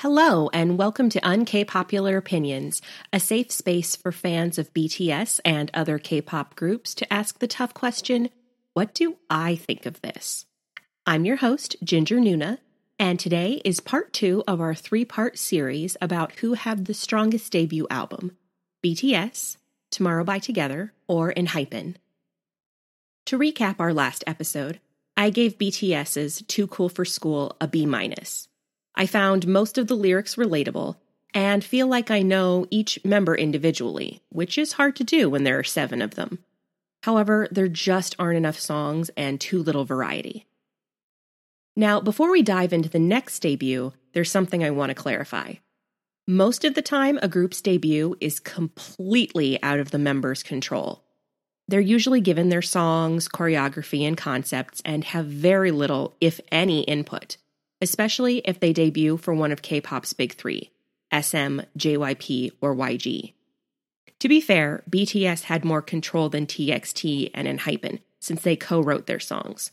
Hello, and welcome to Un-K Popular Opinions, a safe space for fans of BTS and other K pop groups to ask the tough question What do I think of this? I'm your host, Ginger Nuna, and today is part two of our three part series about who had the strongest debut album BTS, Tomorrow by Together, or ENHYPEN. To recap our last episode, I gave BTS's 2 Cool 4 Skool a B minus. I found most of the lyrics relatable and feel like I know each member individually, which is hard to do when there are seven of them. However, there just aren't enough songs and too little variety. Now, before we dive into the next debut, there's something I want to clarify. Most of the time, a group's debut is completely out of the members' control. They're usually given their songs, choreography, and concepts and have very little, if any, input especially if they debut for one of K pop's big three SM, JYP, or YG. To be fair, BTS had more control than TXT and ENHYPEN since they co wrote their songs.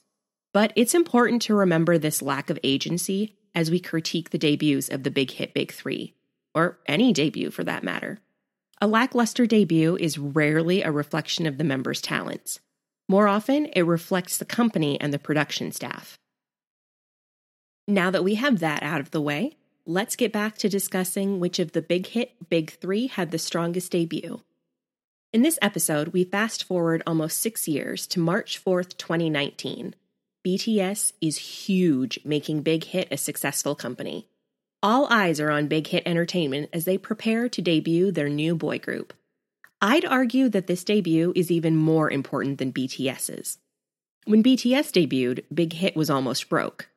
But it's important to remember this lack of agency as we critique the debuts of the big hit Big Three, or any debut for that matter. A lackluster debut is rarely a reflection of the members' talents. More often, it reflects the company and the production staff. Now that we have that out of the way, let's get back to discussing which of the big hit Big Three had the strongest debut. In this episode, we fast forward almost six years to March 4th, 2019. BTS is huge, making Big Hit a successful company. All eyes are on Big Hit Entertainment as they prepare to debut their new boy group. I'd argue that this debut is even more important than BTS's. When BTS debuted, Big Hit was almost broke.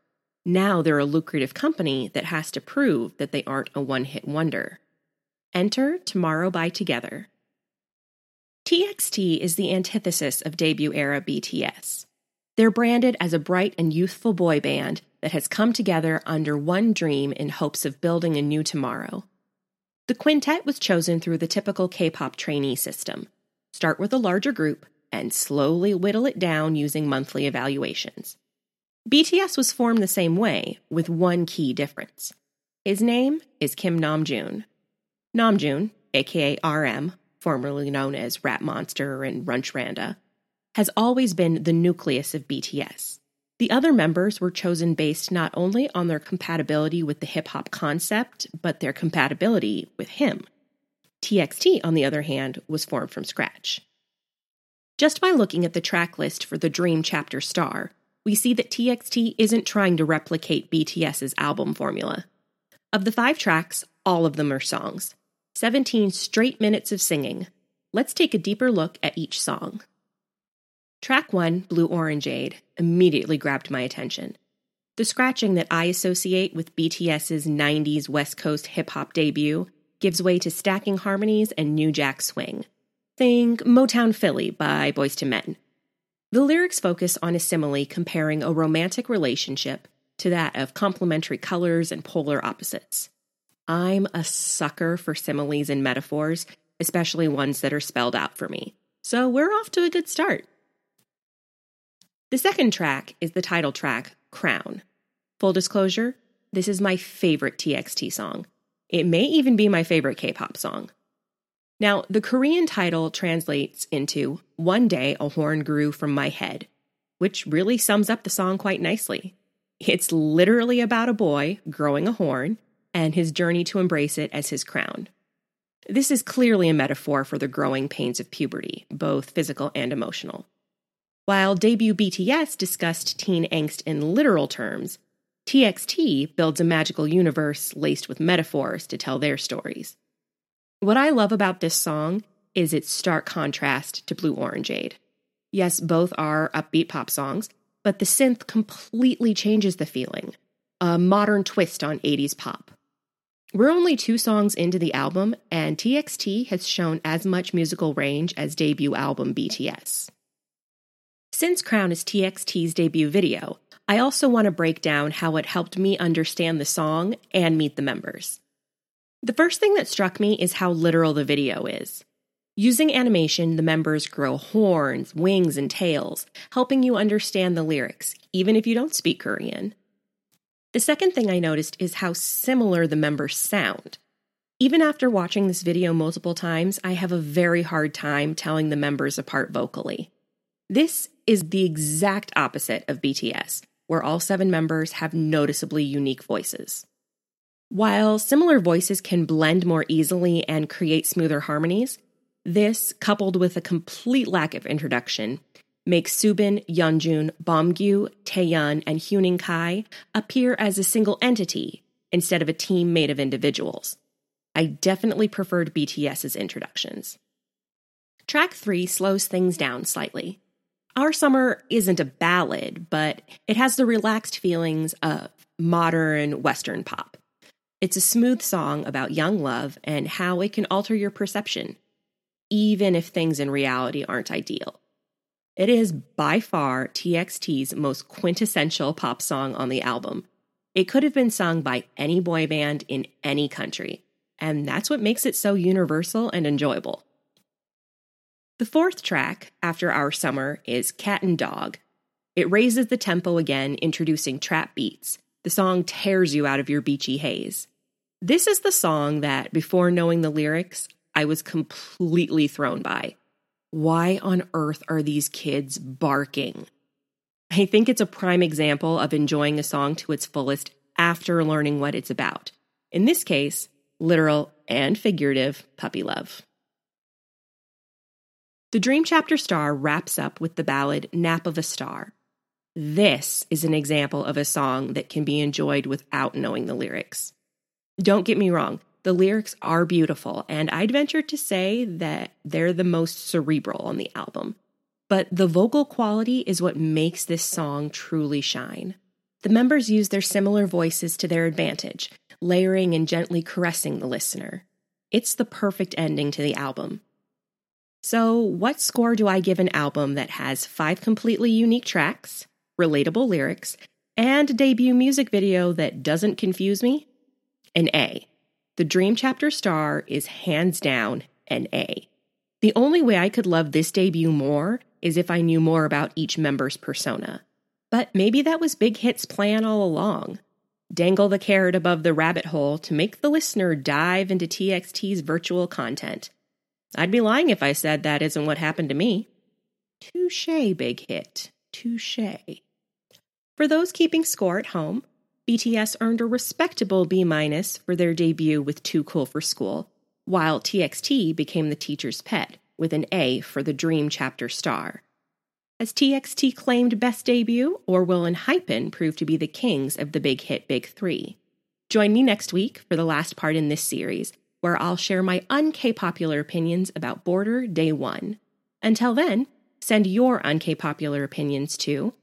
Now they're a lucrative company that has to prove that they aren't a one hit wonder. Enter Tomorrow by Together. TXT is the antithesis of debut era BTS. They're branded as a bright and youthful boy band that has come together under one dream in hopes of building a new tomorrow. The quintet was chosen through the typical K pop trainee system start with a larger group and slowly whittle it down using monthly evaluations. BTS was formed the same way, with one key difference. His name is Kim Namjoon. Namjoon, aka RM, formerly known as Rap Monster and Runch Randa, has always been the nucleus of BTS. The other members were chosen based not only on their compatibility with the hip hop concept, but their compatibility with him. TXT, on the other hand, was formed from scratch. Just by looking at the track list for the Dream Chapter Star, we see that TXT isn't trying to replicate BTS's album formula. Of the five tracks, all of them are songs. 17 straight minutes of singing. Let's take a deeper look at each song. Track 1, Blue Orangeade, immediately grabbed my attention. The scratching that I associate with BTS's 90s West Coast hip hop debut gives way to stacking harmonies and new jack swing. Think Motown Philly by Boyz II Men. The lyrics focus on a simile comparing a romantic relationship to that of complementary colors and polar opposites. I'm a sucker for similes and metaphors, especially ones that are spelled out for me. So we're off to a good start. The second track is the title track, Crown. Full disclosure, this is my favorite TXT song. It may even be my favorite K pop song. Now, the Korean title translates into One Day a Horn Grew from My Head, which really sums up the song quite nicely. It's literally about a boy growing a horn and his journey to embrace it as his crown. This is clearly a metaphor for the growing pains of puberty, both physical and emotional. While debut BTS discussed teen angst in literal terms, TXT builds a magical universe laced with metaphors to tell their stories. What I love about this song is its stark contrast to Blue Orangeade. Yes, both are upbeat pop songs, but the synth completely changes the feeling, a modern twist on 80s pop. We're only two songs into the album, and TXT has shown as much musical range as debut album BTS. Since Crown is TXT's debut video, I also want to break down how it helped me understand the song and meet the members. The first thing that struck me is how literal the video is. Using animation, the members grow horns, wings, and tails, helping you understand the lyrics, even if you don't speak Korean. The second thing I noticed is how similar the members sound. Even after watching this video multiple times, I have a very hard time telling the members apart vocally. This is the exact opposite of BTS, where all seven members have noticeably unique voices. While similar voices can blend more easily and create smoother harmonies, this, coupled with a complete lack of introduction, makes Soobin, Yeonjun, Beomgyu, Taehyun, and Huening Kai appear as a single entity instead of a team made of individuals. I definitely preferred BTS's introductions. Track 3 slows things down slightly. Our Summer isn't a ballad, but it has the relaxed feelings of modern Western pop. It's a smooth song about young love and how it can alter your perception, even if things in reality aren't ideal. It is by far TXT's most quintessential pop song on the album. It could have been sung by any boy band in any country, and that's what makes it so universal and enjoyable. The fourth track, after Our Summer, is Cat and Dog. It raises the tempo again, introducing trap beats. The song tears you out of your beachy haze. This is the song that, before knowing the lyrics, I was completely thrown by. Why on earth are these kids barking? I think it's a prime example of enjoying a song to its fullest after learning what it's about. In this case, literal and figurative puppy love. The Dream Chapter Star wraps up with the ballad Nap of a Star. This is an example of a song that can be enjoyed without knowing the lyrics. Don't get me wrong, the lyrics are beautiful, and I'd venture to say that they're the most cerebral on the album. But the vocal quality is what makes this song truly shine. The members use their similar voices to their advantage, layering and gently caressing the listener. It's the perfect ending to the album. So, what score do I give an album that has five completely unique tracks, relatable lyrics, and debut music video that doesn't confuse me? An A. The Dream Chapter star is hands down an A. The only way I could love this debut more is if I knew more about each member's persona. But maybe that was Big Hit's plan all along dangle the carrot above the rabbit hole to make the listener dive into TXT's virtual content. I'd be lying if I said that isn't what happened to me. Touche, big hit. Touche. For those keeping score at home, BTS earned a respectable B minus for their debut with 2 Cool 4 Skool, while TXT became the teacher's pet with an A for the Dream Chapter star. As TXT claimed best debut, or will ENHYPEN proved to be the kings of the big hit Big Three. Join me next week for the last part in this series, where I'll share my un-K popular opinions about Border Day 1. Until then, send your un-K popular opinions to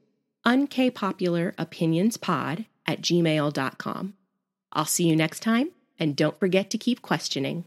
unkpopularopinionspod at gmail.com. I'll see you next time, and don't forget to keep questioning.